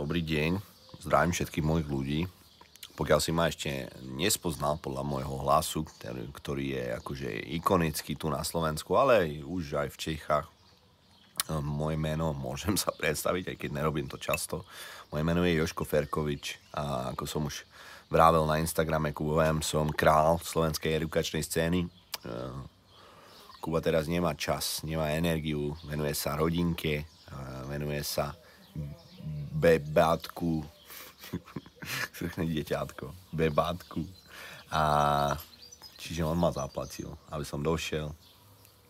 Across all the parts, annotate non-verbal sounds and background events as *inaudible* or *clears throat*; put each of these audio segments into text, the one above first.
dobrý deň, zdravím všetkých mojich ľudí. Pokiaľ si ma ešte nespoznal podľa môjho hlasu, ktorý, je akože ikonický tu na Slovensku, ale už aj v Čechách, Ehm, moje meno *laughs* môžem sa predstaviť, aj keď nerobím to často. Moje meno je Joško Ferkovič a ako som už vravel na Instagrame Kubovém, som král slovenskej edukačnej scény. Ehm, Kuba teraz nemá čas, nemá energiu, venuje sa rodinke, venuje sa bebátku, *laughs* dieťátko, bebátku. A čiže on ma zaplatil, aby som došiel,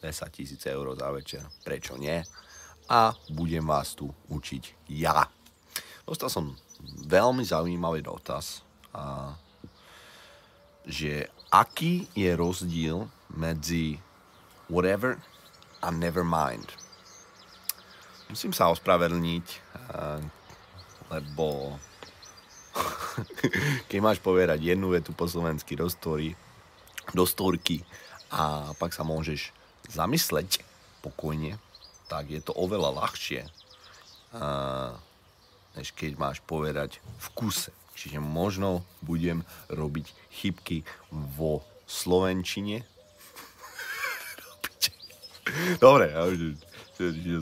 10 tisíc eur za večer. Prečo nie? A budem vás tu učiť ja. Dostal som veľmi zaujímavý dotaz, a, že aký je rozdiel medzi whatever a never mind. Musím sa ospravedlniť, lebo *laughs* keď máš povedať jednu vetu po slovensky do story, do storky a pak sa môžeš zamysleť pokojne, tak je to oveľa ľahšie, než keď máš povedať v kuse. Čiže možno budem robiť chybky vo slovenčine. *laughs* Dobre, ja už,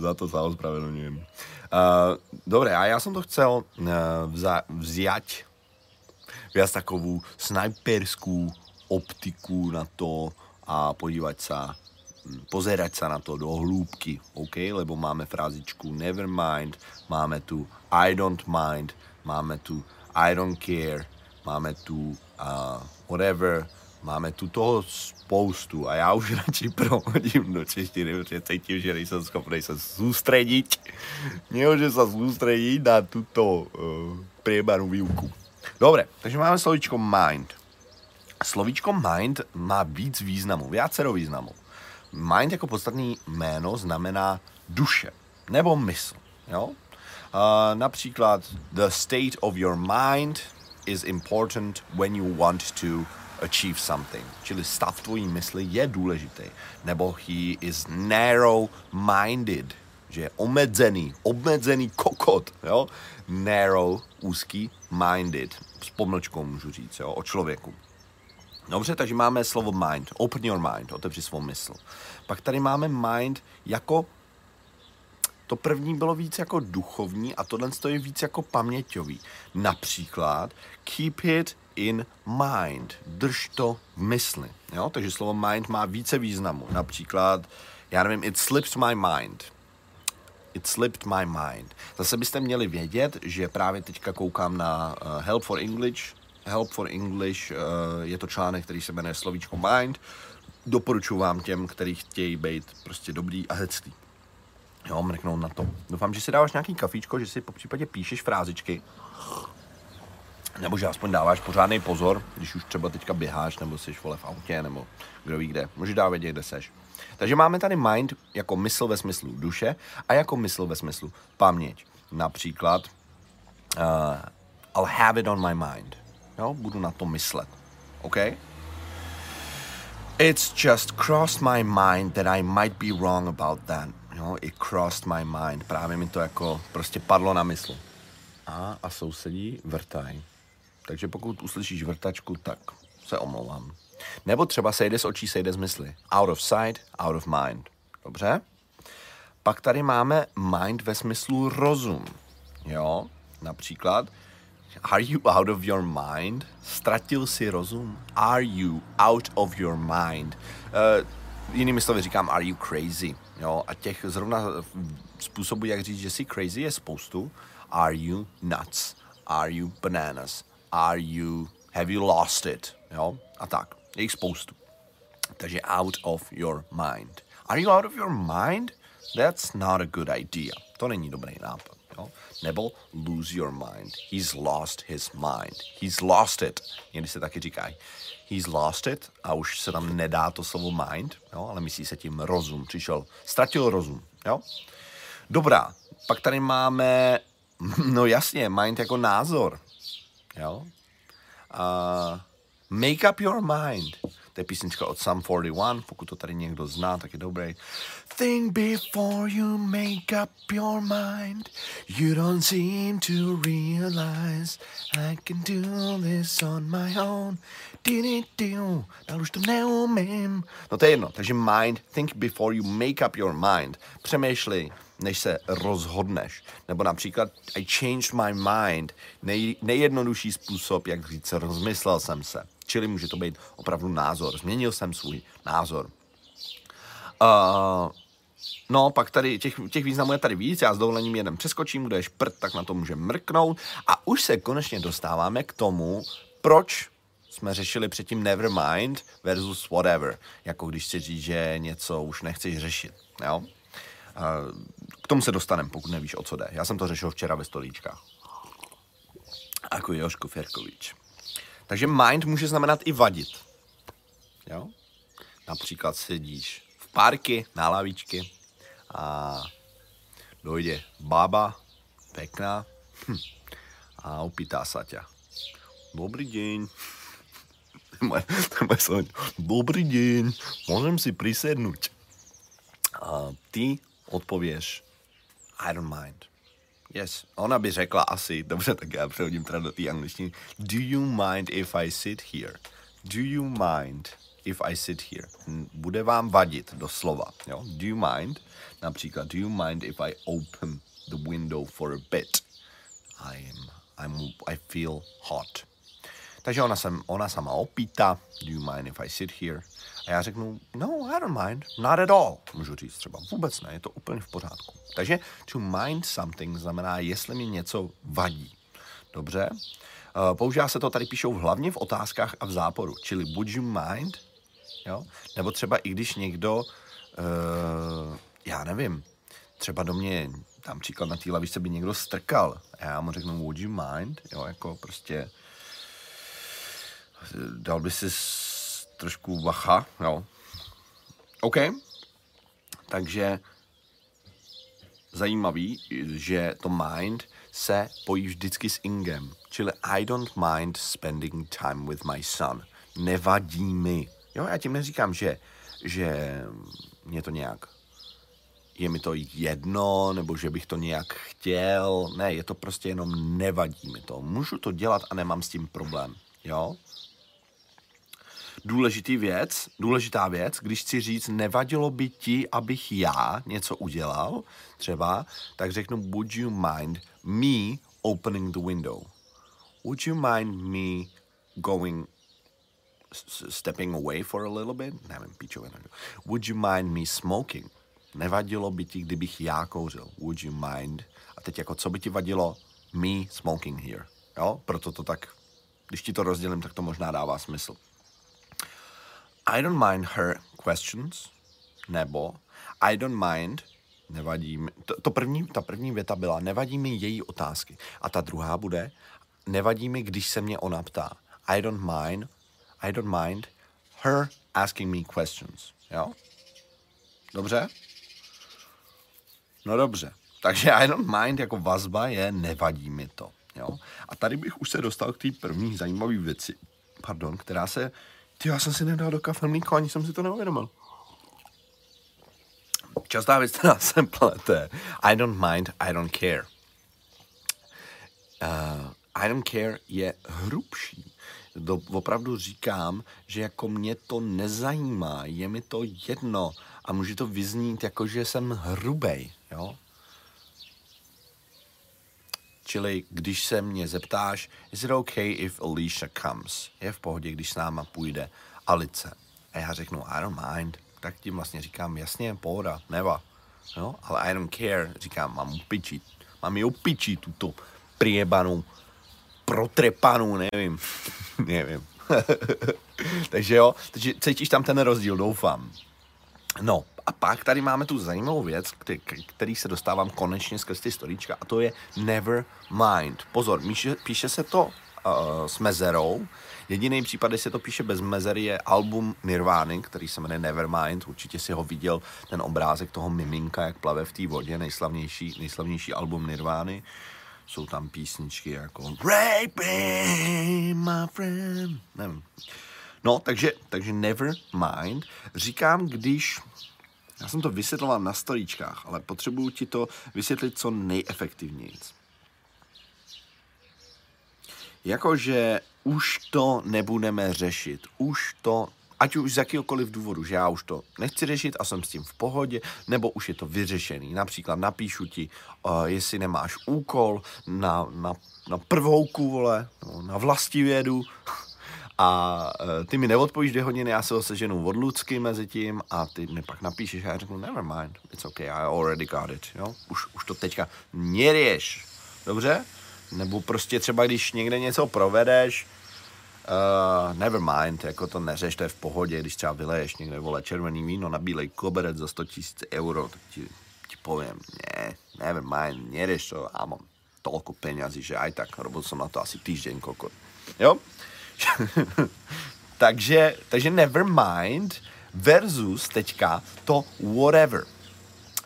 za to sa ospravedlňujem. Uh, dobre, a ja som to chcel uh, vza, vziať viac takovú snajperskú optiku na to a podívať sa pozerať sa na to do hĺbky, OK? Lebo máme frázičku never mind, máme tu I don't mind, máme tu I don't care, máme tu uh, whatever, máme tu toho spoustu a já už *laughs* radši prohodím do češtiny, protože cítím, že nejsem schopný se soustředit. Nemůžem se soustředit na tuto uh, priebarnú výuku. Dobre, takže máme slovíčko mind. Slovíčko mind má víc významů, viacero významů. Mind jako podstatný jméno znamená duše nebo mysl. Jo? Uh, například the state of your mind is important when you want to achieve something. Čili stav tvojí mysli je důležitý. Nebo he is narrow-minded, že je omezený, obmedzený kokot, jo? Narrow, úzký, minded, s pomlčkou můžu říct, jo? o člověku. Dobře, takže máme slovo mind. Open your mind, otevři svou mysl. Pak tady máme mind jako to první bylo víc jako duchovní a tohle je víc jako paměťový. Například keep it in mind. Drž to v mysli. Jo? Takže slovo mind má více významu. Například, já nevím, it slipped my mind. It slipped my mind. Zase byste měli vědět, že právě teďka koukám na uh, Help for English, Help for English, uh, je to článek, který se jmenuje Slovíčko Mind. Doporučuji vám těm, kteří chtějí být prostě dobrý a hecný. Jo, mrknout na to. Doufám, že si dáváš nějaký kafíčko, že si po případě píšeš frázičky. Nebo že aspoň dáváš pořádný pozor, když už třeba teďka běháš, nebo jsi vole v autě, nebo kdo ví kde. Můžeš dávat vědět, kde seš. Takže máme tady mind jako mysl ve smyslu duše a jako mysl ve smyslu paměť. Například uh, I'll have it on my mind. Jo, budu na to myslet. OK? It's just crossed my mind that I might be wrong about that. Jo, it crossed my mind. Právě mi to jako prostě padlo na mysl. A, a sousedí vrtaj. Takže pokud uslyšíš vrtačku, tak se omlouvám. Nebo třeba sejde z očí, sejde z mysli. Out of sight, out of mind. Dobře? Pak tady máme mind ve smyslu rozum. Jo? Například Are you out of your mind? Ztratil si rozum? Are you out of your mind? Uh, jinými slovy říkám, are you crazy? Jo, a těch zrovna způsobů, jak říct, že jsi crazy, je spoustu. Are you nuts? Are you bananas? Are you, have you lost it? Jo, a tak. Je jich spoustu. Takže out of your mind. Are you out of your mind? That's not a good idea. To není dobrý nápad. Jo? Nebo lose your mind. He's lost his mind. He's lost it. Někdy se taky říká. He's lost it a už se tam nedá to slovo mind, jo? ale myslí se tím rozum. Přišel, ztratil rozum. Jo? Dobrá, pak tady máme, *laughs* no jasně, mind jako názor. Jo? Uh, make up your mind. To je písnička od Sum 41, pokud to tady někdo zná, tak je dobrý. Think before you make up your mind. You don't seem to realize I can do this on my own. Dál už to neumím. No to je jedno, takže mind, think before you make up your mind. Přemýšlej, než se rozhodneš. Nebo například I changed my mind, nej, nejjednodušší způsob, jak říct, rozmyslel jsem se. Čili může to být opravdu názor. Změnil jsem svůj názor. Uh, No, pak tady těch, těch významů je tady víc, já s dovolením jeden přeskočím, kde je šprt, tak na to může mrknout. A už se konečně dostáváme k tomu, proč jsme řešili předtím nevermind versus whatever. Jako když si říct, že něco už nechceš řešit. Jo? K tomu se dostaneme, pokud nevíš, o co jde. Já jsem to řešil včera ve stolíčkách. Jako Joško Ferkovič. Takže mind může znamenat i vadit. Jo? Například sedíš v parky na lavičky a dojde baba, pekná, hm, a opýtá ťa. Dobrý deň. Moje, Dobrý deň, môžem si prisednúť. A ty odpověš, I don't mind. Yes, ona by řekla asi, dobře, tak já přehodím teda do té angličtiny. Do you mind if I sit here? Do you mind if I sit here? Bude vám vadit, doslova, jo? Do you mind? Například, do you mind if I open the window for a bit? I'm, I'm, I feel hot. Takže ona, sem, ona sama opýta, do you mind if I sit here? A já řeknu, no, I don't mind, not at all. Můžu říct třeba, vůbec ne, je to úplně v pořádku. Takže to mind something znamená, jestli mi něco vadí. Dobře? Uh, používá se to, tady píšou hlavně v otázkách a v záporu, čili would you mind? Jo? Nebo třeba i když někdo, uh, já nevím, třeba do mě, tam příklad na té lavičce by někdo strkal a já mu řeknu, would you mind? Jo, jako prostě dal by si trošku bacha, jo. OK. Takže zajímavý, že to mind se pojí vždycky s ingem. Čili I don't mind spending time with my son. Nevadí mi. Jo, já tím neříkám, že, že mě to nějak je mi to jedno, nebo že bych to nějak chtěl. Ne, je to prostě jenom nevadí mi to. Můžu to dělat a nemám s tím problém. Jo? důležitý věc, důležitá věc, když chci říct, nevadilo by ti, abych já něco udělal, třeba, tak řeknu, would you mind me opening the window? Would you mind me going, stepping away for a little bit? Nevím, píčovina. Would you mind me smoking? Nevadilo by ti, kdybych já kouřil? Would you mind? A teď jako, co by ti vadilo? Me smoking here. Jo? Proto to tak, když ti to rozdělím, tak to možná dává smysl. I don't mind her questions, nebo I don't mind, nevadí mi, to, to první, ta první věta byla, nevadí mi její otázky. A ta druhá bude, nevadí mi, když se mě ona ptá. I don't mind, I don't mind her asking me questions. Jo? Dobře? No dobře. Takže I don't mind jako vazba je nevadí mi to. Jo? A tady bych už se dostal k té první zajímavé věci, pardon, která se ty, já jsem si nedal do kafe mlíko, ani jsem si to neuvědomil. Častá věc, která se plete. I don't mind, I don't care. Uh, I don't care je hrubší. Do, opravdu říkám, že jako mě to nezajímá, je mi to jedno a může to vyznít jako, že jsem hrubej, jo? Čili když se mě zeptáš, is it okay if Alicia comes? Je v pohodě, když s náma půjde Alice. A já řeknu, I don't mind. Tak tím vlastně říkám, jasně, pohoda, neva. No, ale I don't care, říkám, mám upičit. Mám ji upičit, tuto prijebanou, protrepanou, nevím. *laughs* nevím. *laughs* takže jo, takže cítíš tam ten rozdíl, doufám. No, a pak tady máme tu zajímavou věc, který, který se dostávám konečně skrz ty storíčka, a to je Never Mind. Pozor, píše, píše se to uh, s mezerou. Jediný případ, když se to píše bez mezery, je album Nirvány, který se jmenuje Nevermind. Určitě si ho viděl, ten obrázek toho miminka, jak plave v té vodě, nejslavnější, nejslavnější album Nirvány. Jsou tam písničky jako Rape my friend. Nevím. No, takže, takže never mind. Říkám, když já jsem to vysvětloval na storíčkách, ale potřebuju ti to vysvětlit co nejefektivněji. Jakože už to nebudeme řešit, už to, ať už z jakýkoliv důvodu, že já už to nechci řešit a jsem s tím v pohodě, nebo už je to vyřešený. Například napíšu ti, uh, jestli nemáš úkol na, na, na prvouku, vole, no, na vlastivědu, a uh, ty mi neodpovíš dvě hodiny, já se ho seženu od Lucky mezi tím a ty mi pak napíšeš a já řeknu, never mind, it's okay, I already got it, jo? Už, už to teďka neřeš, dobře? Nebo prostě třeba, když někde něco provedeš, uh, never mind, jako to neřeš, to je v pohodě, když třeba vyleješ někde, vole, červený víno na bílej koberec za 100 tisíc euro, tak ti, ti povím, ne, never mind, neřeš to, a mám toľko peňazí, že aj tak, robil som na to asi týždeň kokot. Jo? *laughs* takže, takže never mind versus teďka to whatever.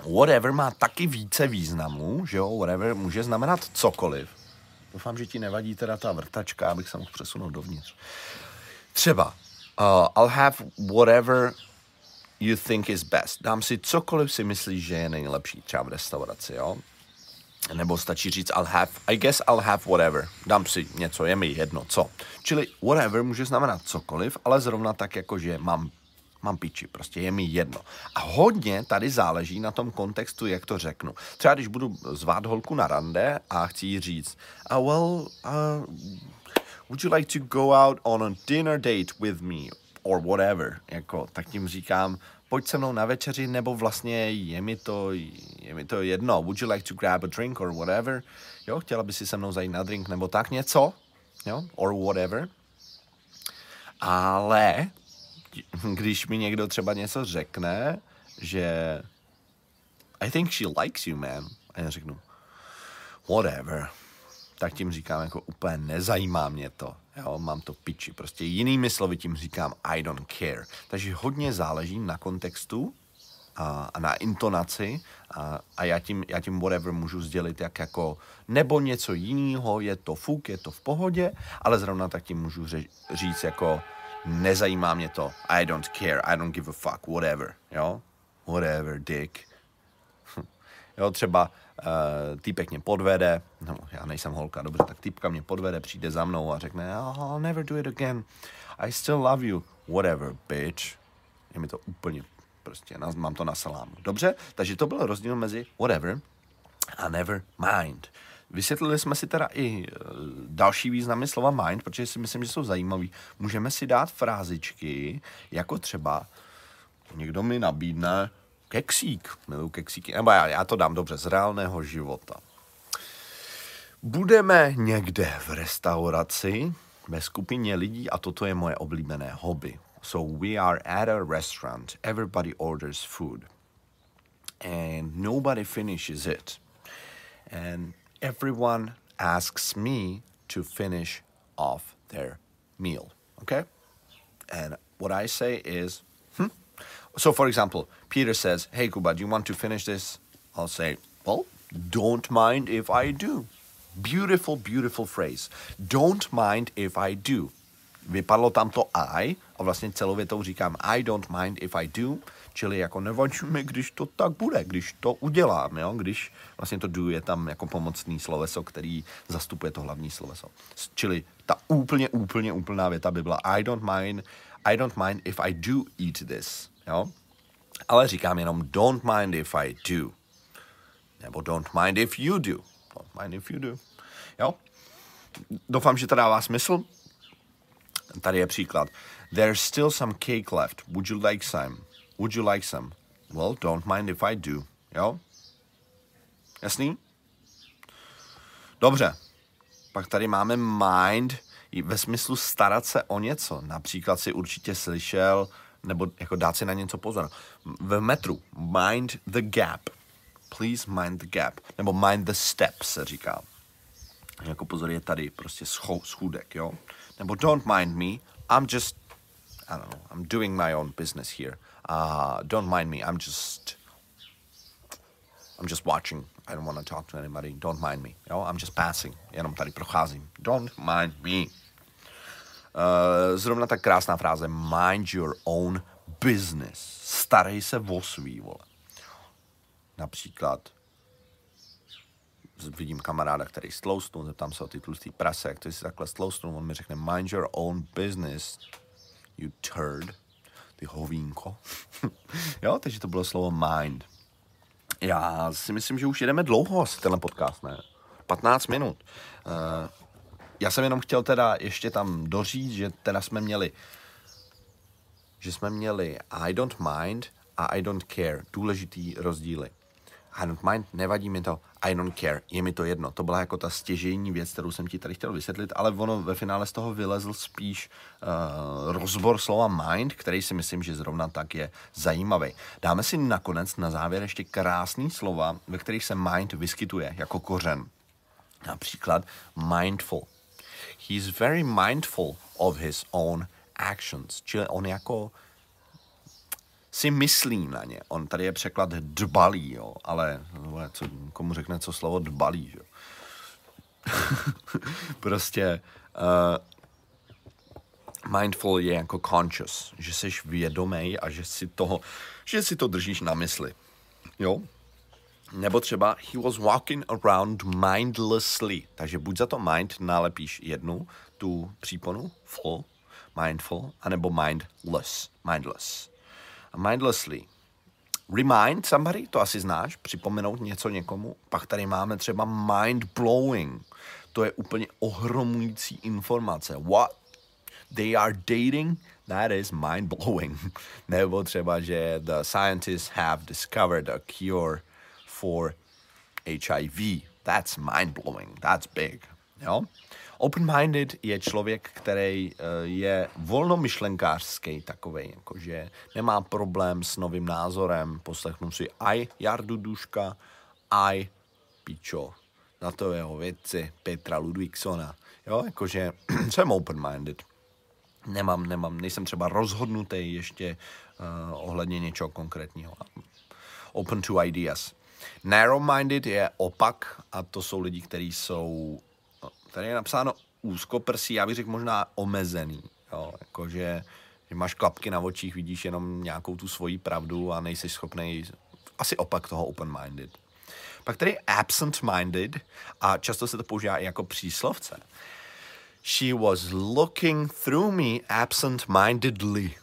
Whatever má taky více významů, že jo, whatever může znamenat cokoliv. Doufám, že ti nevadí teda ta vrtačka, abych se mohl přesunout dovnitř. Třeba, uh, I'll have whatever you think is best. Dám si cokoliv si myslíš, že je nejlepší, třeba v restauraci, jo? Nebo stačí říct I'll have, I guess I'll have whatever. Dám si něco, je mi jedno, co. Čili whatever může znamenat cokoliv, ale zrovna tak jako, že mám mám piči, prostě je mi jedno. A hodně tady záleží na tom kontextu, jak to řeknu. Třeba když budu zvát holku na rande a chci jí říct, uh, well, uh, would you like to go out on a dinner date with me? Or whatever, jako, tak tím říkám, pojď se mnou na večeři, nebo vlastně je mi to, je mi to jedno, would you like to grab a drink or whatever, jo, chtěla by si se mnou zajít na drink, nebo tak něco, jo, or whatever, ale *laughs* když mi někdo třeba něco řekne, že I think she likes you, man, a já řeknu, whatever, tak tím říkám jako úplně nezajímá mě to. Jo, mám to piči. Prostě jinými slovy tím říkám I don't care. Takže hodně záleží na kontextu a, a na intonaci a, a já, tím, já tím whatever můžu sdělit jak jako nebo něco jiného, je to fuk, je to v pohodě, ale zrovna tak tím můžu ře, říct jako nezajímá mě to, I don't care, I don't give a fuck, whatever, jo, whatever, dick. *laughs* jo, třeba uh, týpek mě podvede, no, já nejsem holka, dobře, tak týpka mě podvede, přijde za mnou a řekne, oh, I'll never do it again, I still love you, whatever, bitch. Je mi to úplně, prostě, mám to na salámu. Dobře, takže to byl rozdíl mezi whatever a never mind. Vysvětlili jsme si teda i e, další významy slova mind, protože si myslím, že jsou zajímavý. Můžeme si dát frázičky, jako třeba někdo mi nabídne keksík, miluji keksíky, nebo já, já to dám dobře, z reálného života. Budeme někde v restauraci ve skupině lidí a toto je moje oblíbené hobby. So we are at a restaurant, everybody orders food and nobody finishes it. And everyone asks me to finish off their meal. Okay? And what I say is, hmm? So, for example, Peter says, Hey, Kuba, do you want to finish this? I'll say, Well, don't mind if I do. Beautiful, beautiful phrase. Don't mind if I do. Vypadlo tam to I a vlastně celou větou říkám I don't mind if I do, čili jako nevadí mi, když to tak bude, když to udělám, jo? když vlastně to do je tam jako pomocný sloveso, který zastupuje to hlavní sloveso. Čili ta úplně, úplně, úplná věta by byla I don't mind, I don't mind if I do eat this, jo? Ale říkám jenom don't mind if I do. Nebo don't mind if you do. Don't mind if you do. Jo? Doufám, že to dává smysl. Tady je příklad. There's still some cake left. Would you like some? Would you like some? Well, don't mind if I do. Jo? Jasný? Dobře. Pak tady máme mind ve smyslu starat se o něco. Například si určitě slyšel, nebo jako dát si na něco pozor. V metru. Mind the gap. Please mind the gap. Nebo mind the steps se říká. Jako pozor je tady prostě schůdek, jo? Nebo don't mind me, I'm just, I don't know, I'm doing my own business here. Uh, don't mind me. I'm just, I'm just watching. I don't want to talk to anybody. Don't mind me. Jo? I'm just passing. Jenom tady procházím. Don't mind me. zrovna tak krásná fráze mind your own business. Starej se o svý, vole. Například vidím kamaráda, který stloustnul, zeptám se o ty tlustý prase, jak to si takhle stloustnul, on mi řekne mind your own business, you turd, ty hovínko. *laughs* jo, takže to bylo slovo mind. Já si myslím, že už jedeme dlouho s tenhle podcast, ne? 15 minut. Uh, já jsem jenom chtěl teda ještě tam doříct, že teda jsme měli že jsme měli I don't mind a I don't care, důležitý rozdíly. I don't mind, nevadí mi to, I don't care, je mi to jedno. To byla jako ta stěžejní věc, kterou jsem ti tady chtěl vysvětlit, ale ono ve finále z toho vylezl spíš uh, rozbor slova mind, který si myslím, že zrovna tak je zajímavý. Dáme si nakonec na závěr ještě krásný slova, ve kterých se mind vyskytuje jako kořen. Například mindful. He's very mindful of his own actions, čili on jako si myslí na ně. On tady je překlad dbalý, jo, ale co, komu řekne co slovo dbalý, jo. *laughs* prostě uh, mindful je jako conscious, že jsi vědomý a že si toho, že si to držíš na mysli. Jo? Nebo třeba he was walking around mindlessly. Takže buď za to mind nalepíš jednu, tu příponu, full, mindful, anebo mindless, mindless mindlessly. Remind somebody, to asi znáš, připomenout něco někomu. Pak tady máme třeba mind blowing. To je úplně ohromující informace. What? They are dating? That is mind blowing. *laughs* Nebo třeba, že the scientists have discovered a cure for HIV. That's mind blowing. That's big. Jo? Open-minded je člověk, který uh, je volnomyšlenkářský takovej, jakože nemá problém s novým názorem, poslechnu si aj Jardu Duška, aj Pičo. Na to jeho věci Petra Ludvíksona. Jo, jakože *clears throat* jsem open-minded. Nemám, nemám, nejsem třeba rozhodnutý ještě uh, ohledně něčeho konkrétního. Open to ideas. Narrow-minded je opak a to jsou lidi, kteří jsou Tady je napsáno úzkoprsí, já bych řekl možná omezený. Jo, jakože že máš klapky na očích, vidíš jenom nějakou tu svoji pravdu a nejsi schopný asi opak toho open-minded. Pak tady absent-minded a často se to používá i jako příslovce. She was looking through me absent-mindedly.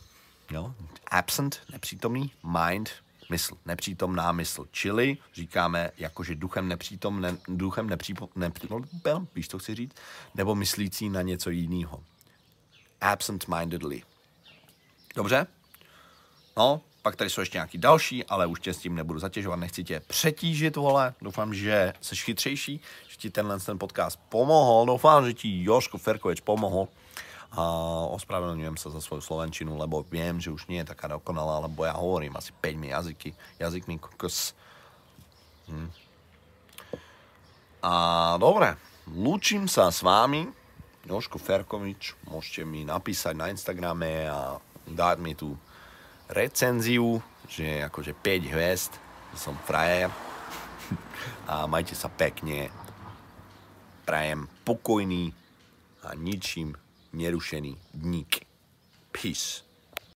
Jo? Absent, nepřítomný, mind, mysl, nepřítomná mysl. Čili říkáme jakože duchem nepřítom, ne, duchem nepřípo, nepřítom, víš, co chci říct? Nebo myslící na něco jiného. Absent-mindedly. Dobře? No, pak tady jsou ještě nějaký další, ale už tě s tím nebudu zatěžovat, nechci tě přetížit, vole. Doufám, že jsi chytřejší, že ti tenhle ten podcast pomohl. Doufám, že ti Joško Ferkovič pomohl a ospravedlňujem sa za svoju slovenčinu, lebo viem, že už nie je taká dokonalá, lebo ja hovorím asi 5 jazyky, jazykmi kokos. Hm. A dobre, lúčim sa s vámi, Joško Ferkovič, môžete mi napísať na Instagrame a dať mi tu recenziu, že akože 5 hviezd, som frajer. A majte sa pekne. Prajem pokojný a ničím nerušený dník. Peace.